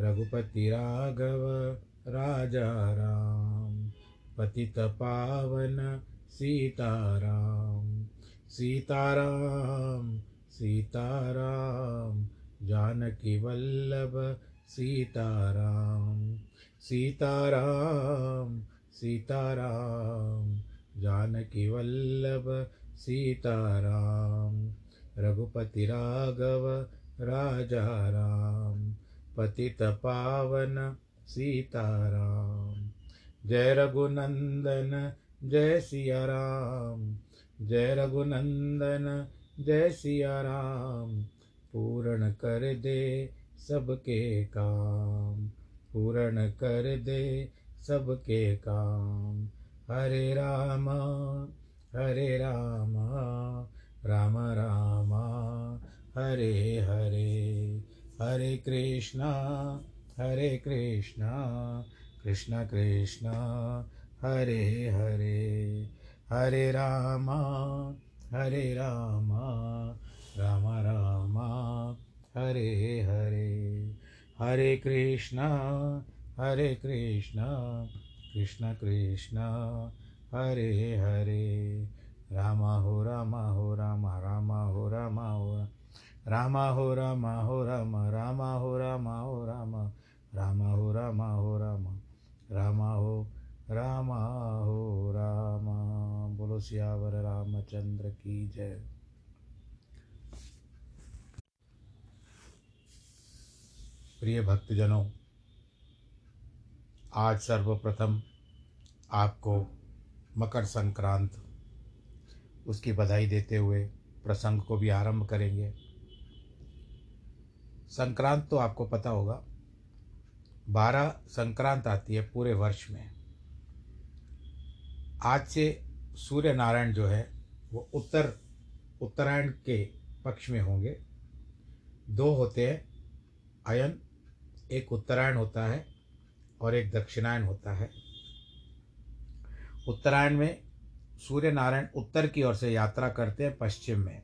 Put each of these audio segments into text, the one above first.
रघुपति राघव, राजा राम, पतित पावन, सीताराम। सीताराम सीताराम, जानकी वल्लभ, सीताराम। सीताराम सीताराम, जानकी वल्लभ, सीताराम। रघुपति राघव, राजा राम। पतित पावन सीताराम। जय रघुनंदन, जय सिया राम जय रघुनंदन, जय सिया राम पूर्ण कर दे सबके काम। पूर्ण कर दे सबके काम। हरे राम हरे राम। राम राम। हरे हरे। हरे कृष्णा हरे कृष्णा, कृष्ण कृष्ण, हरे हरे हरे राम हरे राम राम राम, हरे हरे हरे कृष्ण हरे कृष्ण कृष्ण कृष्ण, हरे हरे, राम हो राम हो रामा हो रामा हो, राम, रामा हो रामा हो, रामा रामा हो रामा हो, रामा रामा हो रामा हो, रामा। बोलो, सियावर रामचंद्र की जय। प्रिय भक्तजनों, आज सर्वप्रथम आपको मकर संक्रांत, उसकी बधाई देते हुए प्रसंग को भी आरंभ करेंगे। संक्रांत तो आपको पता होगा। बारह संक्रांत आती है पूरे वर्ष में। आज से सूर्य नारायण जो है, वो उत्तर, उत्तरायण के पक्ष में होंगे। दो होते हैं, अयन, एक उत्तरायण होता है और एक दक्षिणायन होता है। उत्तरायण में सूर्य नारायण उत्तर की ओर से यात्रा करते हैं पश्चिम में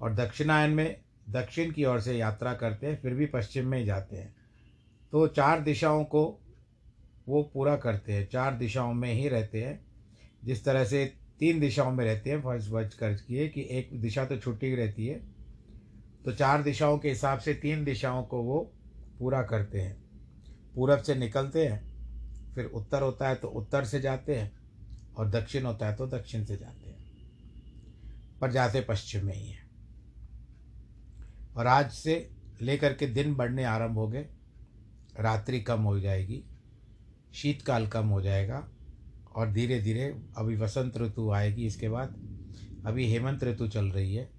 और दक्षिणायन में दक्षिण की ओर से यात्रा करते हैं, फिर भी पश्चिम में जाते हैं। तो चार दिशाओं को वो पूरा करते हैं, चार दिशाओं में ही रहते हैं। जिस तरह से तीन दिशाओं में रहते हैं, फ़र्ज़ बच कर कि एक दिशा तो छुट्टी रहती है तो चार दिशाओं के हिसाब से तीन दिशाओं को वो पूरा करते हैं। पूरब से निकलते हैं, फिर उत्तर होता है तो उत्तर से जाते हैं, और दक्षिण होता है तो दक्षिण से जाते हैं। पर जाते पश्चिम में ही है। और आज से लेकर के दिन बढ़ने आरंभ हो गए। रात्रि कम हो जाएगी, शीतकाल कम हो जाएगा और धीरे धीरे अभी वसंत ऋतु आएगी, इसके बाद अभी हेमंत ऋतु चल रही है,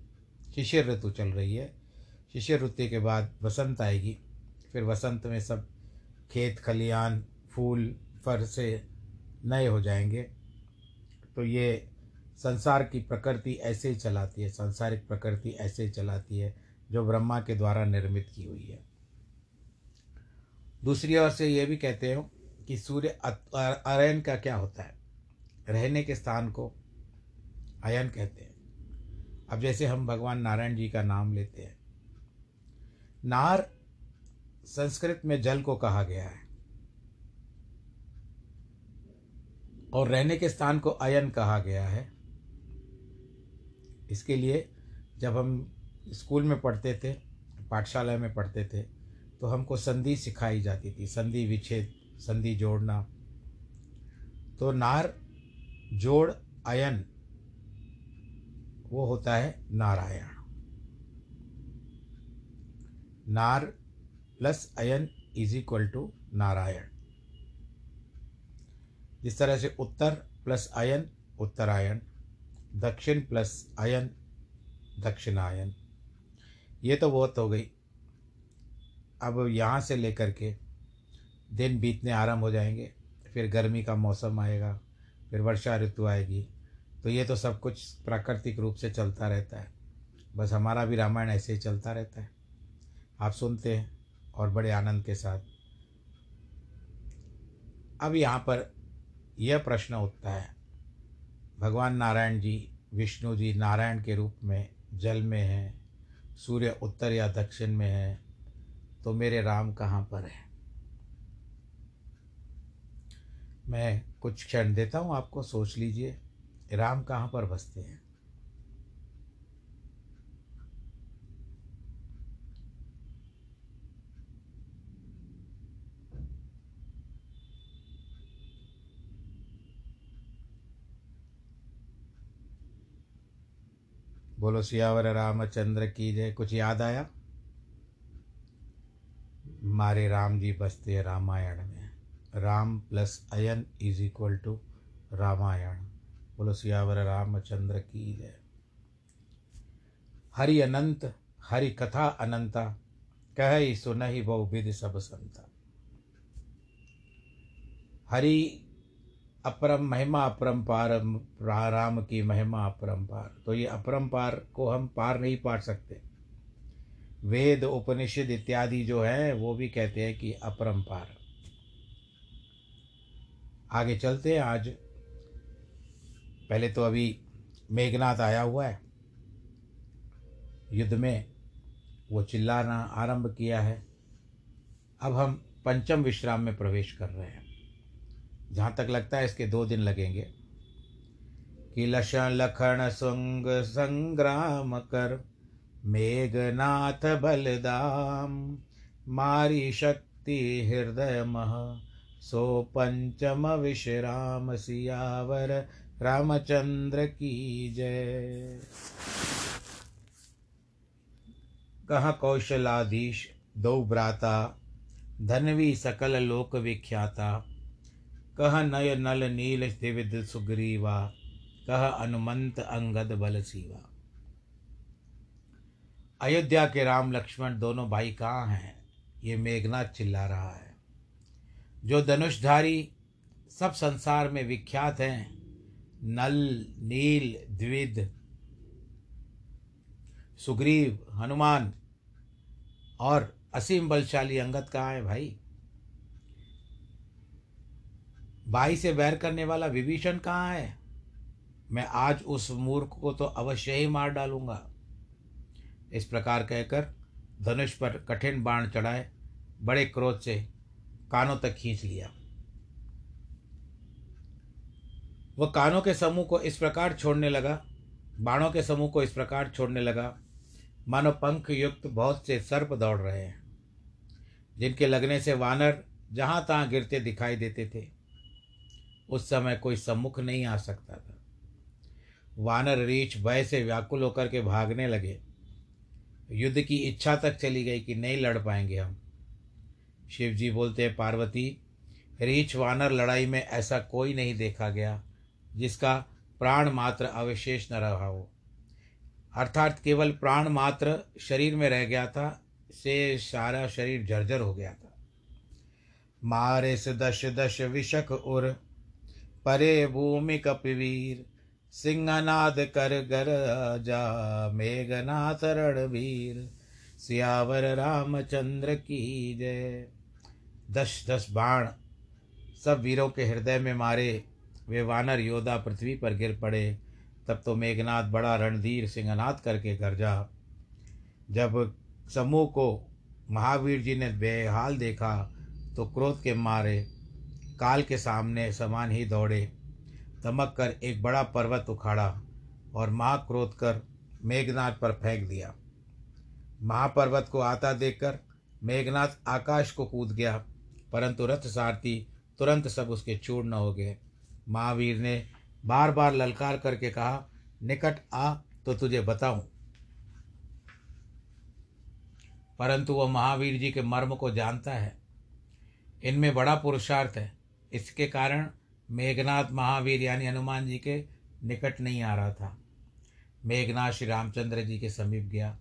शिशिर ऋतु चल रही है। शिशिर ऋतु के बाद वसंत आएगी, फिर वसंत में सब खेत, खलियान, फूल, फर से नए हो जाएँगे। तो ये संसार की प्रकृति ऐसे ही चलाती है, संसारिक प्रकृति ऐसे ही चलाती है। जो ब्रह्मा के द्वारा निर्मित की हुई है। दूसरी ओर से ये भी कहते हो कि सूर्य अरयन का क्या होता है? रहने के स्थान को अयन कहते हैं। अब जैसे हम भगवान नारायण जी का नाम लेते हैं। नार संस्कृत में जल को कहा गया है। और रहने के स्थान को अयन कहा गया है। इसके लिए जब हम स्कूल में पढ़ते थे, पाठशाला में पढ़ते थे तो हमको संधि सिखाई जाती थी, संधि विच्छेद, संधि जोड़ना। तो नार, जोड़, अयन, वो होता है नारायण। नार प्लस अयन इज़ इक्वल टू नारायण। जिस तरह से उत्तर प्लस अयन, उत्तरायण, दक्षिण प्लस अयन, दक्षिणायन। ये तो बहुत हो गई। अब यहाँ से लेकर के दिन बीतने आरंभ हो जाएँगे, फिर गर्मी का मौसम आएगा, फिर वर्षा ऋतु आएगी तो ये तो सब कुछ प्राकृतिक रूप से चलता रहता है। बस हमारा भी रामायण ऐसे ही चलता रहता है। आप सुनते हैं और बड़े आनंद के साथ। अब यहाँ पर यह प्रश्न उठता है, भगवान नारायण जी, विष्णु जी नारायण के रूप में जल में हैं सूर्य उत्तर या दक्षिण में है तो मेरे राम कहाँ पर है? मैं कुछ क्षण देता हूँ, आपको सोच लीजिए, राम कहाँ पर बसते हैं? बोलो, सियावर रामचंद्र की जय। कुछ याद आया? हमारे राम जी बसते रामायण में। राम प्लस अयन इज़ इक्वल टू रामायण। बोलो, सियावर रामचंद्र की जय। हरि अनंत, हरि कथा अनंता, कह ही सुन ही बहुविध सब संता। हरि अपरम महिमा अपरम्पार राम की महिमा, अपरम पार। तो ये अपरम पार को हम पार नहीं पार सकते। वेद, उपनिषद इत्यादि जो है, वो भी कहते हैं कि अपरम्पार आगे चलते हैं आज। पहले तो अभी मेघनाथ आया हुआ है। युद्ध में वो चिल्लाना आरंभ किया है। अब हम पंचम विश्राम में प्रवेश कर रहे हैं। जहाँ तक लगता है इसके दो दिन लगेंगे। कि लक्षण लखन सुंग संग्राम कर, मेघनाथ बलदाम, मारी शक्ति हृदय मह, सो पंचम विश्राम सियावर, रामचंद्र की जय। कहाँ कौशलाधीश, दो भ्राता, धनवी सकल लोक विख्याता कह नय नल नील दिविद सुग्रीवा, कह अनुमंत अंगद बल सीवा। अयोध्या के राम लक्ष्मण दोनों भाई कहाँ हैं, ये मेघनाथ चिल्ला रहा है। जो धनुषधारी सब संसार में विख्यात हैं, नल, नील, द्विद, सुग्रीव, हनुमान और असीम बलशाली अंगद कहाँ है भाई? भाई से बैर करने वाला विभीषण कहाँ है? मैं आज उस मूर्ख को तो अवश्य ही मार डालूँगा। इस प्रकार कहकर धनुष पर कठिन बाण चढ़ाए, बड़े क्रोध से कानों तक खींच लिया। वह कानों के समूह को इस प्रकार छोड़ने लगा, बाणों के समूह को इस प्रकार छोड़ने लगा, मानो पंख युक्त बहुत से सर्प दौड़ रहे हैं, जिनके लगने से वानर जहाँ तहाँ गिरते दिखाई देते थे। उस समय कोई सम्मुख नहीं आ सकता था। वानर रीछ भय से व्याकुल होकर के भागने लगे। युद्ध की इच्छा तक चली गई कि नहीं लड़ पाएँगे हम। शिव जी बोलते हैं पार्वती, रीछ वानर लड़ाई में ऐसा कोई नहीं देखा गया, जिसका प्राण मात्र अवशेष न रहा हो। अर्थात केवल प्राण मात्र शरीर में रह गया था, से सारा शरीर जर्जर हो गया था। मारे से दश दश विशक उर परे भूमि कपिवीर, सिंहनाद कर गर जा मेघनाथ रणवीर, सियावर रामचंद्र की जय। दस दस बाण सब वीरों के हृदय में मारे, वे वानर योद्धा पृथ्वी पर गिर पड़े। तब तो मेघनाथ बड़ा रणधीर सिंहनाथ करके गरजा जब समूह को महावीर जी ने बेहाल देखा तो क्रोध के मारे काल के सामने समान ही दौड़े धमक कर एक बड़ा पर्वत उखाड़ा और महाक्रोध कर मेघनाथ पर फेंक दिया। महापर्वत को आता देखकर मेघनाथ आकाश को कूद गया, परंतु रथ सारथी तुरंत सब उसके चूर्ण हो गए। महावीर ने बार बार ललकार करके कहा, निकट आ तो तुझे बताऊँ। परंतु वह महावीर जी के मर्म को जानता है। इनमें बड़ा पुरुषार्थ है। इसके कारण मेघनाथ महावीर यानी हनुमान जी के निकट नहीं आ रहा था। मेघनाथ श्री रामचंद्र जी के समीप गया।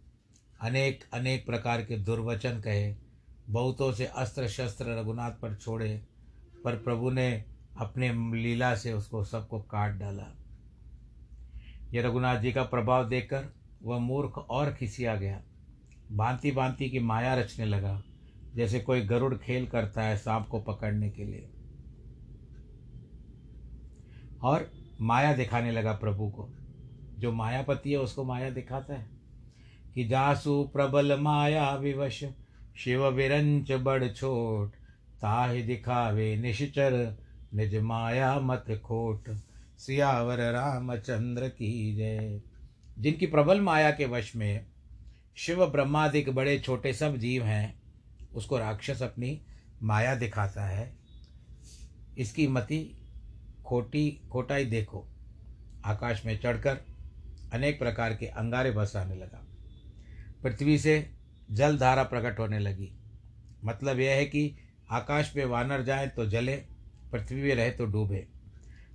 अनेक अनेक प्रकार के दुर्वचन कहे, बहुतों से अस्त्र शस्त्र रघुनाथ पर छोड़े, पर प्रभु ने अपने लीला से उसको सबको काट डाला। यह रघुनाथ जी का प्रभाव देखकर वह मूर्ख और खिसिया गया। भांति भांति की माया रचने लगा, जैसे कोई गरुड़ खेल करता है सांप को पकड़ने के लिए। और माया दिखाने लगा प्रभु को। जो मायापति है, उसको माया दिखाता है। कि जासु प्रबल माया विवश, शिव विरंच बड़ छोट, ताहि दिखावे निश्चर, निज माया मत खोट। सियावर रामचंद्र की जय। जिनकी प्रबल माया के वश में शिव ब्रह्मादिक बड़े छोटे सब जीव हैं, उसको राक्षस अपनी माया दिखाता है। इसकी मति खोटी खोटाई देखो, आकाश में चढ़कर अनेक प्रकार के अंगारे बसाने लगा। पृथ्वी से जल धारा प्रकट होने लगी। मतलब यह है कि आकाश में वानर जाए तो जले, पृथ्वी में रहे तो डूबे,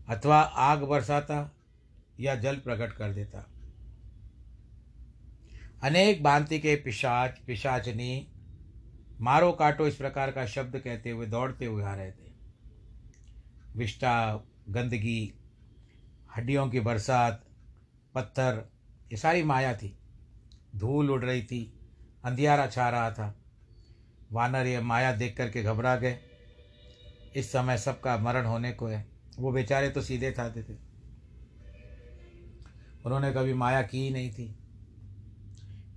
अथवा आग बरसाता या जल प्रकट कर देता। अनेक भांति के पिशाच, पिशाचनी, मारो काटो इस प्रकार का शब्द कहते हुए दौड़ते हुए आ रहे थे। विष्टा गंदगी, हड्डियों की बरसात, पत्थर, ये सारी माया थी। धूल उड़ रही थी, अंधियारा छा रहा था। वानर ये माया देख करके घबरा गए। इस समय सबका मरण होने को है। वो बेचारे तो सीधे थाते थे। उन्होंने कभी माया की ही नहीं थी।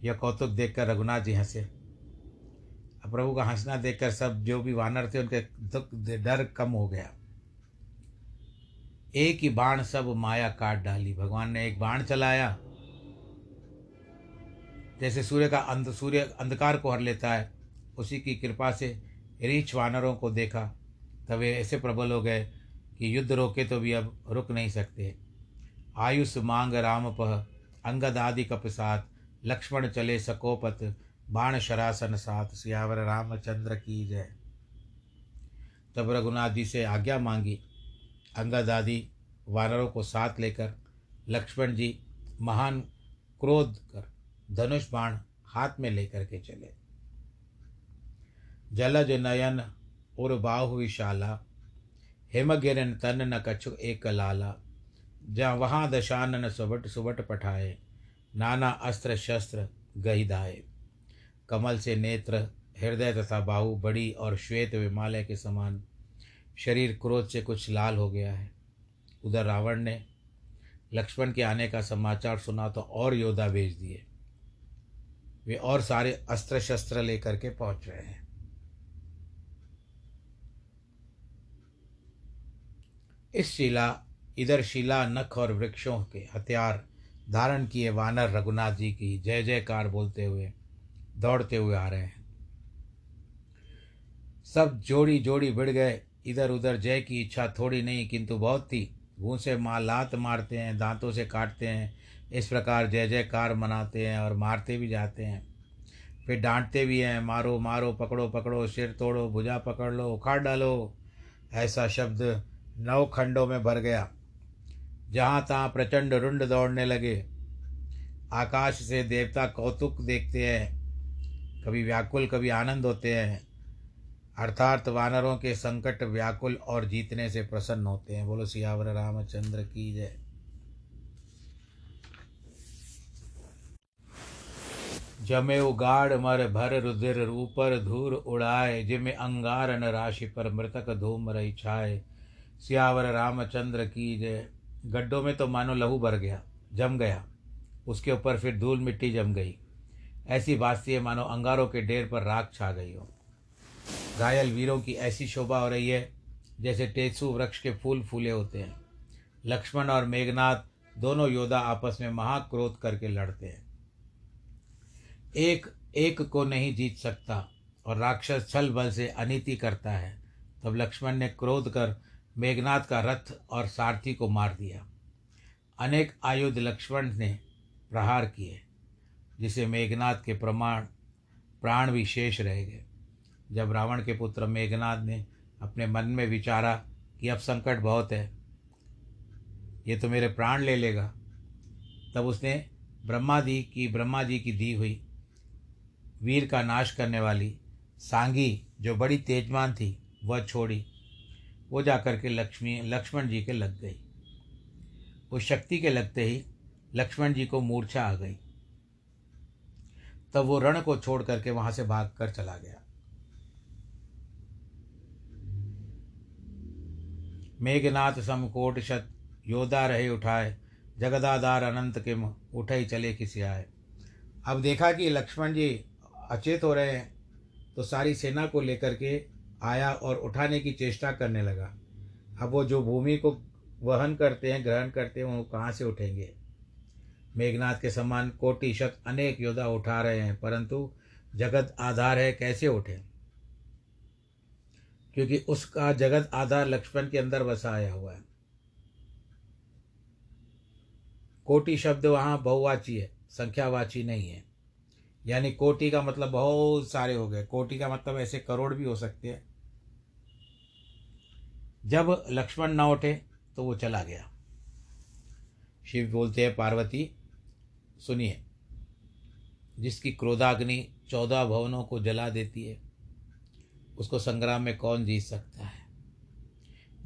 यह कौतुक देखकर रघुनाथ जी हंसे। प्रभु का हंसना देखकर सब जो भी वानर थे, उनके दुख, डर कम हो गया। एक ही बाण सब माया काट डाली। भगवान ने एक बाण चलाया। जैसे सूर्य का अंध, सूर्य अंधकार को हर लेता है, उसी की कृपा से रीछ वानरों को देखा। तब वे ऐसे प्रबल हो गए कि युद्ध रोके तो भी अब रुक नहीं सकते। आयुष मांग राम पह अंगद आदि कप कपसात लक्ष्मण चले सकोपत, बाण शरासन साथ, सियावर रामचंद्र की जय। तब रघुनाथ जी से आज्ञा मांगी अंगद आदि वानरों को साथ लेकर लक्ष्मण जी महान क्रोध कर धनुष बाण हाथ में लेकर के चले। जलज नयन उर बाहु विशाला, हेमगिरन तन न कछु एक लाला। जहाँ वहाँ दशानन सुबट सुबट पठाए, नाना अस्त्र शस्त्र गहिदाए कमल से नेत्र, हृदय तथा बाहु बड़ी और श्वेत विमालय के समान शरीर क्रोध से कुछ लाल हो गया है। उधर रावण ने लक्ष्मण के आने का समाचार सुना तो और योद्धा भेज दिए। वे और सारे अस्त्र शस्त्र लेकर के पहुँच रहे हैं। इस शिला, इधर शिला नख और वृक्षों के हथियार धारण किए वानर रघुनाथ जी की जय जयकार बोलते हुए, दौड़ते हुए आ रहे हैं। सब जोड़ी जोड़ी भिड़ गए। इधर उधर जय की इच्छा थोड़ी नहीं, किंतु बहुत थी। घूसे माँ, लात मारते हैं, दांतों से काटते हैं, इस प्रकार जय जयकार मनाते हैं और मारते भी जाते हैं। फिर डांटते भी हैं, मारो मारो, पकड़ो पकड़ो, सिर तोड़ो, भुजा पकड़ लो, उखाड़ डालो। ऐसा शब्द नौ खंडों में भर गया। जहाँ तहाँ प्रचंड रुंड दौड़ने लगे। आकाश से देवता कौतुक देखते हैं। कभी व्याकुल, कभी आनंद होते हैं। अर्थात वानरों के संकट व्याकुल और जीतने से प्रसन्न होते हैं। बोलो, सियावर रामचंद्र की जय। जमे उगाड़ मर भर रुधिर रूपर धूर उड़ाए, जिमे अंगारन राशि पर मृतक धूम रही छाए। सियावर रामचंद्र की जय। गड्ढों में तो मानो लहू भर गया, जम गया। उसके ऊपर फिर धूल मिट्टी जम गई। ऐसी बात है मानो अंगारों के ढेर पर राख छा गई हो। घायल वीरों की ऐसी शोभा हो रही है जैसे टेसु वृक्ष के फूल फूले होते हैं। लक्ष्मण और मेघनाथ दोनों योद्धा आपस में महाक्रोध करके लड़ते हैं। एक एक को नहीं जीत सकता और राक्षस छल बल से अनिति करता है, तब लक्ष्मण ने क्रोध कर मेघनाथ का रथ और सारथी को मार दिया। अनेक आयुध लक्ष्मण ने प्रहार किए, जिसे मेघनाथ के प्रमाण, प्राण भी शेष रह गए। जब रावण के पुत्र मेघनाथ ने अपने मन में विचारा कि अब संकट बहुत है, ये तो मेरे प्राण ले लेगा। तब उसने ब्रह्मा दी की ब्रह्मा जी की दी हुई वीर का नाश करने वाली सांगी जो बड़ी तेजमान थी, वह छोड़ी। वो जाकर के लक्ष्मी, लक्ष्मण जी के लग गई। उस शक्ति के लगते ही लक्ष्मण जी को मूर्छा आ गई। तब वो रण को छोड़ करके वहाँ से भाग कर चला गया। मेघनाथ समकोट शत, योद्धा रहे उठाए जगदाधार अनंत के उठे ही चले किसी आए। अब देखा कि लक्ष्मण जी अचेत हो रहे हैं तो सारी सेना को लेकर के आया और उठाने की चेष्टा करने लगा। अब वो जो भूमि को वहन करते हैं, ग्रहण करते हैं, वो कहाँ से उठेंगे? मेघनाथ के समान कोटि शत अनेक योद्धा उठा रहे हैं, परंतु जगत आधार है, कैसे उठे? क्योंकि उसका जगत आधार लक्ष्मण के अंदर बसाया हुआ है। कोटि शब्द वहाँ बहुवाची है, संख्यावाची नहीं है। यानी कोटि का मतलब बहुत सारे हो गए। कोटि का मतलब ऐसे करोड़ भी हो सकते हैं। जब लक्ष्मण न उठे तो वो चला गया। शिव बोलते हैं, पार्वती, सुनिए, जिसकी क्रोधाग्नि चौदह भवनों को जला देती है उसको संग्राम में कौन जीत सकता है?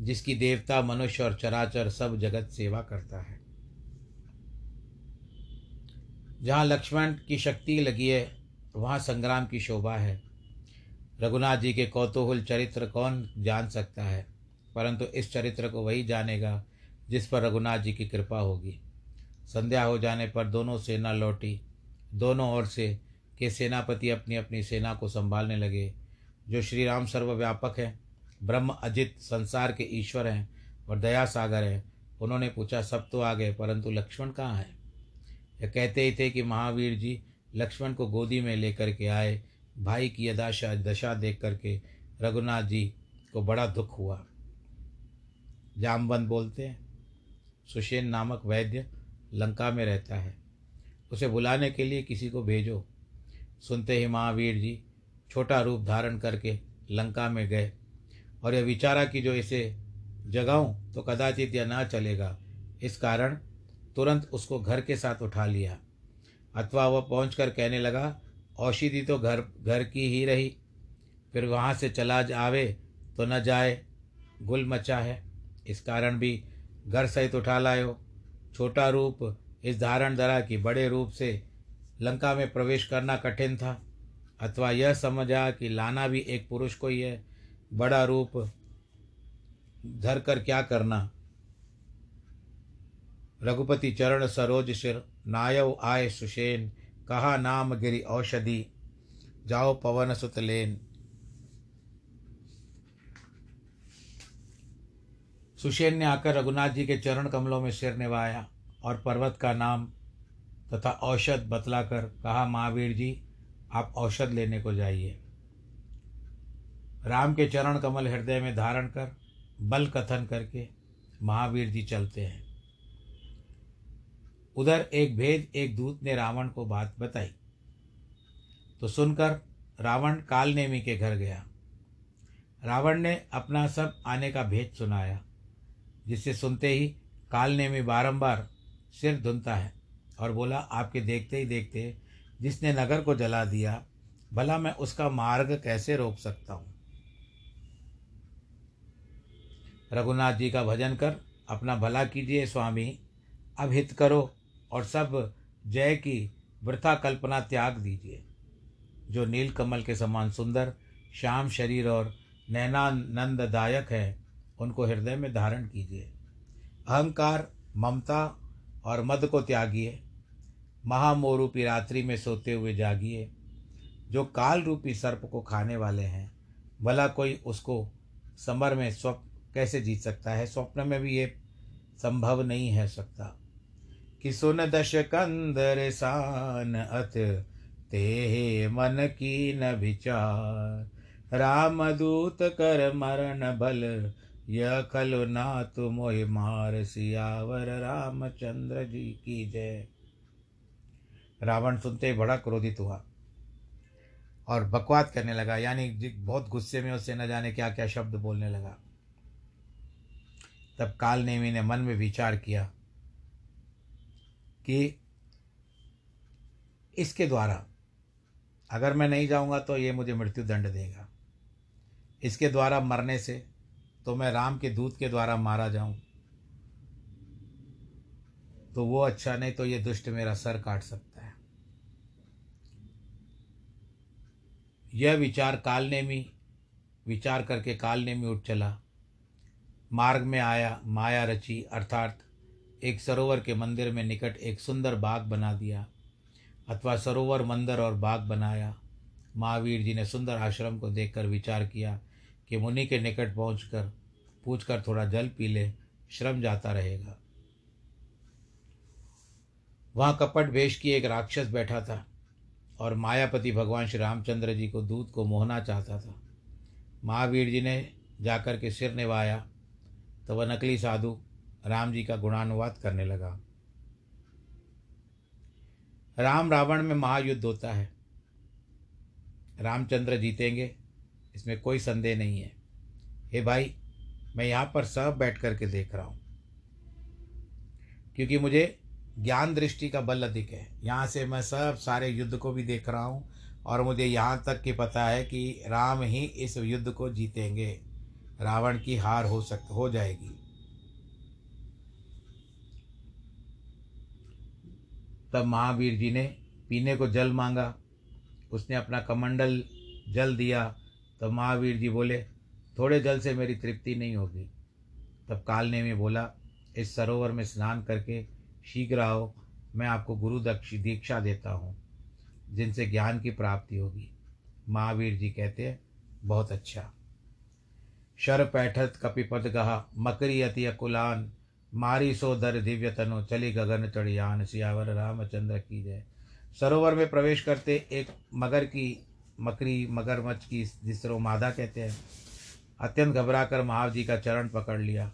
जिसकी देवता, मनुष्य और चराचर सब जगत सेवा करता है। जहाँ लक्ष्मण की शक्ति लगी है, वहाँ संग्राम की शोभा है। रघुनाथ जी के कौतूहल चरित्र कौन जान सकता है? परंतु इस चरित्र को वही जानेगा जिस पर रघुनाथ जी की कृपा होगी। संध्या हो जाने पर दोनों सेना लौटी। दोनों ओर से के सेनापति अपनी अपनी सेना को संभालने लगे। जो श्री राम सर्वव्यापक है, ब्रह्म अजित संसार के ईश्वर हैं और दया सागर हैं। उन्होंने पूछा, सब तो आ गए, परंतु लक्ष्मण कहाँ है? यह कहते ही थे कि महावीर जी लक्ष्मण को गोदी में लेकर के आए। भाई की यदाशा दशा देख करके रघुनाथ जी को बड़ा दुख हुआ। जामबंद बोलते हैं सुशेन नामक वैद्य लंका में रहता है। उसे बुलाने के लिए किसी को भेजो। सुनते ही महावीर जी छोटा रूप धारण करके लंका में गए और यह विचारा कि जो इसे जगाऊं तो कदाचित यह ना चलेगा। इस कारण तुरंत उसको घर के साथ उठा लिया। अथवा वह पहुँच कर कहने लगा, औषधि तो घर घर की ही रही। फिर वहाँ से चला आवे तो न जाए। गुल मचा है। इस कारण भी घर सहित उठा लायो। छोटा रूप इस धारण धरा कि बड़े रूप से लंका में प्रवेश करना कठिन था। अथवा यह समझा कि लाना भी एक पुरुष को ही है, बड़ा रूप धर कर क्या करना? रघुपति चरण सरोज सिर नायव आय सुशेन कहा नाम गिरी औषधि, जाओ पवन सुतलेन सुशेन ने आकर रघुनाथ जी के चरण कमलों में सिर निभाया और पर्वत का नाम तथा औषध बतलाकर कहा, महावीर जी आप औषध लेने को जाइए। राम के चरण कमल हृदय में धारण कर, बल कथन करके महावीर जी चलते हैं। उधर एक भेद, एक दूत ने रावण को बात बताई। तो सुनकर रावण कालनेमी के घर गया। रावण ने अपना सब आने का भेद सुनाया, जिसे सुनते ही कालनेमी बारंबार सिर धुनता है और बोला, आपके देखते ही देखते जिसने नगर को जला दिया, भला मैं उसका मार्ग कैसे रोक सकता हूँ? रघुनाथ जी का भजन कर अपना भला कीजिए स्वामी, अब हित करो और सब जय की वृथा कल्पना त्याग दीजिए। जो नील कमल के समान सुंदर, श्याम शरीर और नैनानंददायक है, उनको हृदय में धारण कीजिए। अहंकार, ममता और मद को त्यागिए। महामोरूपी रात्रि में सोते हुए जागिए। जो काल रूपी सर्प को खाने वाले हैं, भला कोई उसको समर में स्वप्न कैसे जीत सकता है? स्वप्न में भी ये संभव नहीं है सकता। कि सुन दश कंदर सान अथ ते मन की न विचार। राम दूत कर मरण बल, यह खलु नाथ मोहि मार सियावर। रामचंद्र जी की जय। रावण सुनते ही बड़ा क्रोधित हुआ और बकवाद करने लगा, यानी बहुत गुस्से में उससे न जाने क्या क्या शब्द बोलने लगा। तब काल नेमी ने मन में विचार किया कि इसके द्वारा अगर मैं नहीं जाऊँगा तो ये मुझे मृत्यु दंड देगा। इसके द्वारा मरने से तो मैं राम के दूत के द्वारा मारा जाऊँ। तो वो अच्छा नहीं तो ये दुष्ट मेरा सर काट सकता है यह विचार कालनेमी विचार करके कालनेमी उठ चला। मार्ग में आया, माया रची, अर्थात एक सरोवर के मंदिर में निकट एक सुंदर बाग बना दिया, अथवा सरोवर, मंदिर और बाग बनाया। महावीर जी ने सुंदर आश्रम को देखकर विचार किया कि मुनि के निकट पहुंचकर, पूछकर थोड़ा जल पी ले, श्रम जाता रहेगा। वहाँ कपट वेश की एक राक्षस बैठा था। और मायापति भगवान श्री रामचंद्र जी को दूध को मोहना चाहता था। महावीर जी ने जाकर के सिर निभाया तो वह नकली साधु राम जी का गुणानुवाद करने लगा। राम रावण में महायुद्ध होता है। रामचंद्र जीतेंगे, इसमें कोई संदेह नहीं है। हे भाई, मैं यहाँ पर सब बैठ करके देख रहा हूँ, क्योंकि मुझे ज्ञान दृष्टि का बल अधिक है। यहाँ से मैं सब सारे युद्ध को भी देख रहा हूँ और मुझे यहाँ तक कि पता है कि राम ही इस युद्ध को जीतेंगे। रावण की हार हो सक, हो जाएगी। तब महावीर जी ने पीने को जल मांगा। उसने अपना कमंडल जल दिया। तब महावीर जी बोले, थोड़े जल से मेरी तृप्ति नहीं होगी। तब काल ने में बोला, इस सरोवर में स्नान करके शीघ्र आओ, मैं आपको गुरु दक्ष दीक्षा देता हूँ, जिनसे ज्ञान की प्राप्ति होगी। महावीर जी कहते हैं, बहुत अच्छा। शर पैठत कपिपद कहा मकरी अति अकुलान, मारी सो दर दिव्य तनो चली गगन चढ़ियान सियावर रामचंद्र की जय। सरोवर में प्रवेश करते एक मगर की, मकरी मगरमच्छ की जिसरो मादा कहते हैं, अत्यंत घबराकर महावीर जी का चरण पकड़ लिया,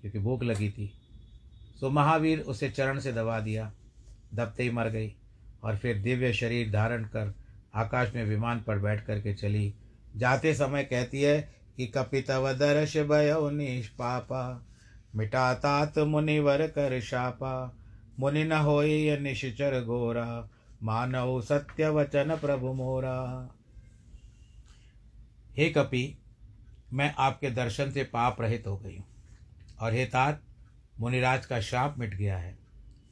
क्योंकि भूख लगी थी। सो महावीर उसे चरण से दबा दिया, दबते ही मर गई और फिर दिव्य शरीर धारण कर आकाश में विमान पर बैठ करके चली। जाते समय कहती है कि कपितव दर्श भयो निष्पापा मिटा तात मुनिवर कर शापा, मुनि न हो निश्चर घोरा, मानव सत्य वचन प्रभु मोरा। हे कपि, मैं आपके दर्शन से पाप रहित हो गई हूँ। और हे तात मुनिराज का श्राप मिट गया है।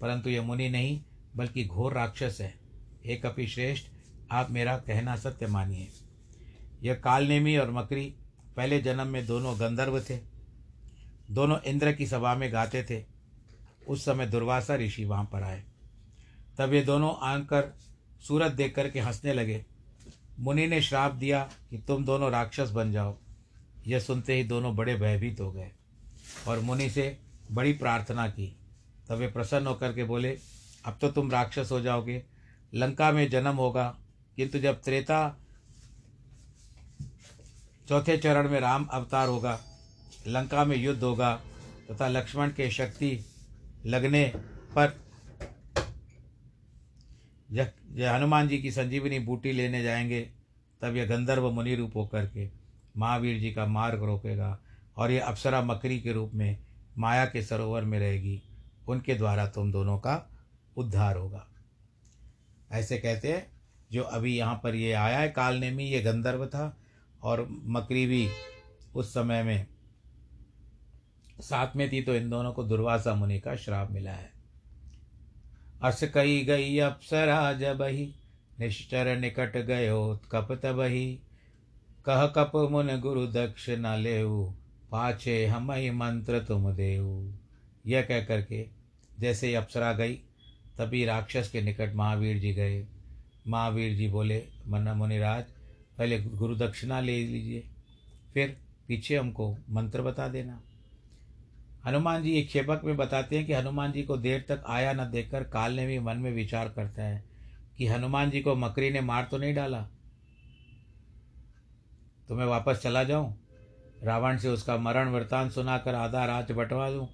परंतु यह मुनि नहीं, बल्कि घोर राक्षस है। हे कपि श्रेष्ठ, आप मेरा कहना सत्य मानिए। यह कालनेमी और मकरी पहले जन्म में दोनों गंधर्व थे। दोनों इंद्र की सभा में गाते थे। उस समय दुर्वासा ऋषि वहाँ पर आए। तब ये दोनों आकर सूरत देख करके हंसने लगे। मुनि ने श्राप दिया कि तुम दोनों राक्षस बन जाओ। यह सुनते ही दोनों बड़े भयभीत हो गए और मुनि से बड़ी प्रार्थना की। तब वे प्रसन्न होकर के बोले, अब तो तुम राक्षस हो जाओगे। लंका में जन्म होगा, किंतु जब त्रेता चौथे चरण में राम अवतार होगा, लंका में युद्ध होगा, तथा लक्ष्मण के शक्ति लगने पर जब हनुमान जी की संजीवनी बूटी लेने जाएँगे, तब यह गंधर्व मुनि रूप होकर के महावीर जी का मार्ग रोकेगा और ये अप्सरा मकरी के रूप में माया के सरोवर में रहेगी, उनके द्वारा तुम दोनों का उद्धार होगा। ऐसे कहते हैं, जो अभी यहाँ पर ये आया है कालने में, ये गंधर्व था और मकरी भी उस समय में साथ में थी तो इन दोनों को दुर्वासा मुनि का श्राप मिला है। अस कही गई अप्सरा जब ही, निश्चर निकट गयो कप तब ही कह कप मुन गुरु दक्ष न ले पाछे हम ही मंत्र तुम देव यह कह करके जैसे ही अप्सरा गई, तभी राक्षस के निकट महावीर जी गए। महावीर जी बोले, मन्ना मुनिराज, पहले गुरु दक्षिणा ले लीजिए, फिर पीछे हमको मंत्र बता देना। हनुमान जी एक क्षेपक में बताते हैं कि हनुमान जी को देर तक आया न देखकर काल ने भी मन में विचार करता है कि हनुमान जी को मकरी ने मार तो नहीं डाला। तो मैं वापस चला जाऊँ? रावण से उसका मरण वृतांत सुनाकर आधा राज बंटवा दूँ।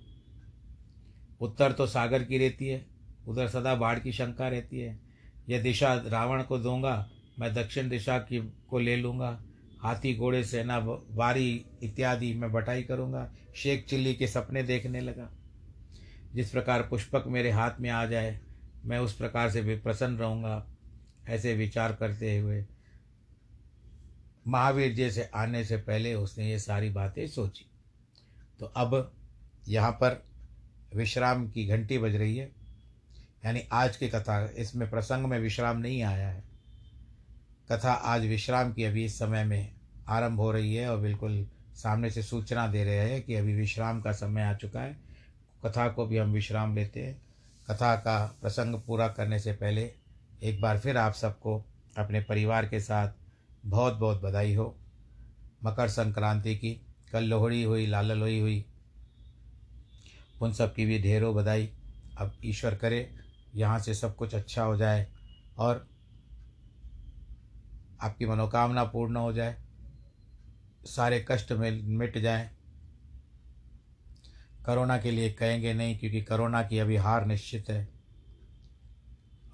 उत्तर तो सागर की रहती है, उधर सदा बाढ़ की शंका रहती है। यह दिशा रावण को दूँगा, मैं दक्षिण दिशा की को ले लूँगा। हाथी, घोड़े, सेना वारी इत्यादि मैं बटाई करूँगा। शेख चिल्ली के सपने देखने लगा। जिस प्रकार पुष्पक मेरे हाथ में आ जाए, मैं उस प्रकार से भी प्रसन्न रहूँगा, ऐसे विचार करते हुए महावीर जी से आने से पहले उसने ये सारी बातें सोची। तो अब यहाँ पर विश्राम की घंटी बज रही है। यानी आज की कथा, इसमें प्रसंग में विश्राम नहीं आया है। कथा आज विश्राम की अभी इस समय में आरंभ हो रही है और बिल्कुल सामने से सूचना दे रहे हैं कि अभी विश्राम का समय आ चुका है। कथा को भी हम विश्राम लेते हैं। कथा का प्रसंग पूरा करने से पहले एक बार फिर आप सबको, अपने परिवार के साथ बहुत बहुत बधाई हो। मकर संक्रांति की, कल लोहड़ी हुई, लाल लोई हुई। उन सब की भी ढेरों बधाई। अब ईश्वर करे, यहाँ से सब कुछ अच्छा हो जाए और आपकी मनोकामना पूर्ण हो जाए। सारे कष्ट में मिट जाए। करोना के लिए कहेंगे नहीं, क्योंकि करोना की अभी हार निश्चित है।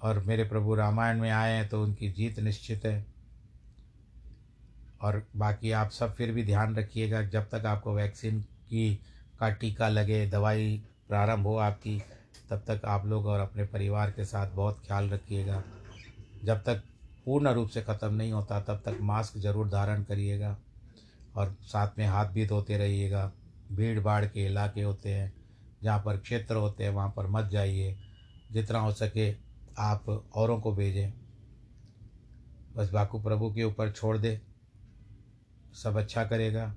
और मेरे प्रभु रामायण में आए हैं तो उनकी जीत निश्चित है। और बाकी आप सब फिर भी ध्यान रखिएगा, जब तक आपको वैक्सीन की, का टीका लगे, दवाई प्रारंभ हो आपकी, तब तक आप लोग और अपने परिवार के साथ बहुत ख्याल रखिएगा। जब तक पूर्ण रूप से ख़त्म नहीं होता, तब तक मास्क ज़रूर धारण करिएगा और साथ में हाथ भी धोते रहिएगा। भीड़ भाड़ के इलाके होते हैं, जहाँ पर क्षेत्र होते हैं, वहाँ पर मत जाइए। जितना हो सके आप औरों को भेजें। बस बाकू प्रभु के ऊपर छोड़ दे। सब अच्छा करेगा।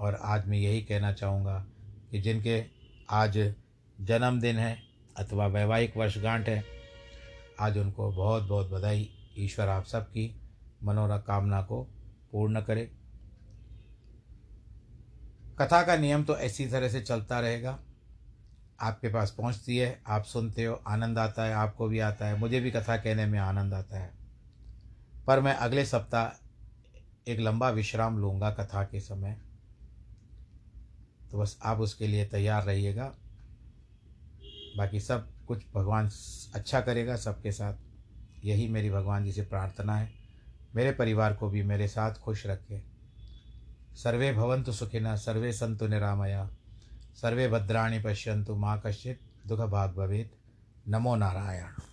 और आज मैं यही कहना चाहूँगा कि जिनके आज जन्मदिन है अथवा वैवाहिक वर्षगांठ है, आज उनको बहुत बहुत बधाई। ईश्वर आप सबकी मनोकामना को पूर्ण करे। कथा का नियम तो ऐसी तरह से चलता रहेगा। आपके पास पहुँचती है, आप सुनते हो, आनंद आता है, आपको भी आता है, मुझे भी कथा कहने में आनंद आता है। पर मैं अगले सप्ताह एक लंबा विश्राम लूँगा कथा के समय। तो बस आप उसके लिए तैयार रहिएगा। बाकी सब कुछ भगवान अच्छा करेगा सबके साथ। यही मेरी भगवान जी से प्रार्थना है। मेरे परिवार को भी मेरे साथ खुश रखे। सर्वे भवंतु सुखिनः सर्वे संतु निरामया। सर्वे भद्राणी पश्यंतु माँ कश्चित दुख भाग भवेत्। नमो नारायण।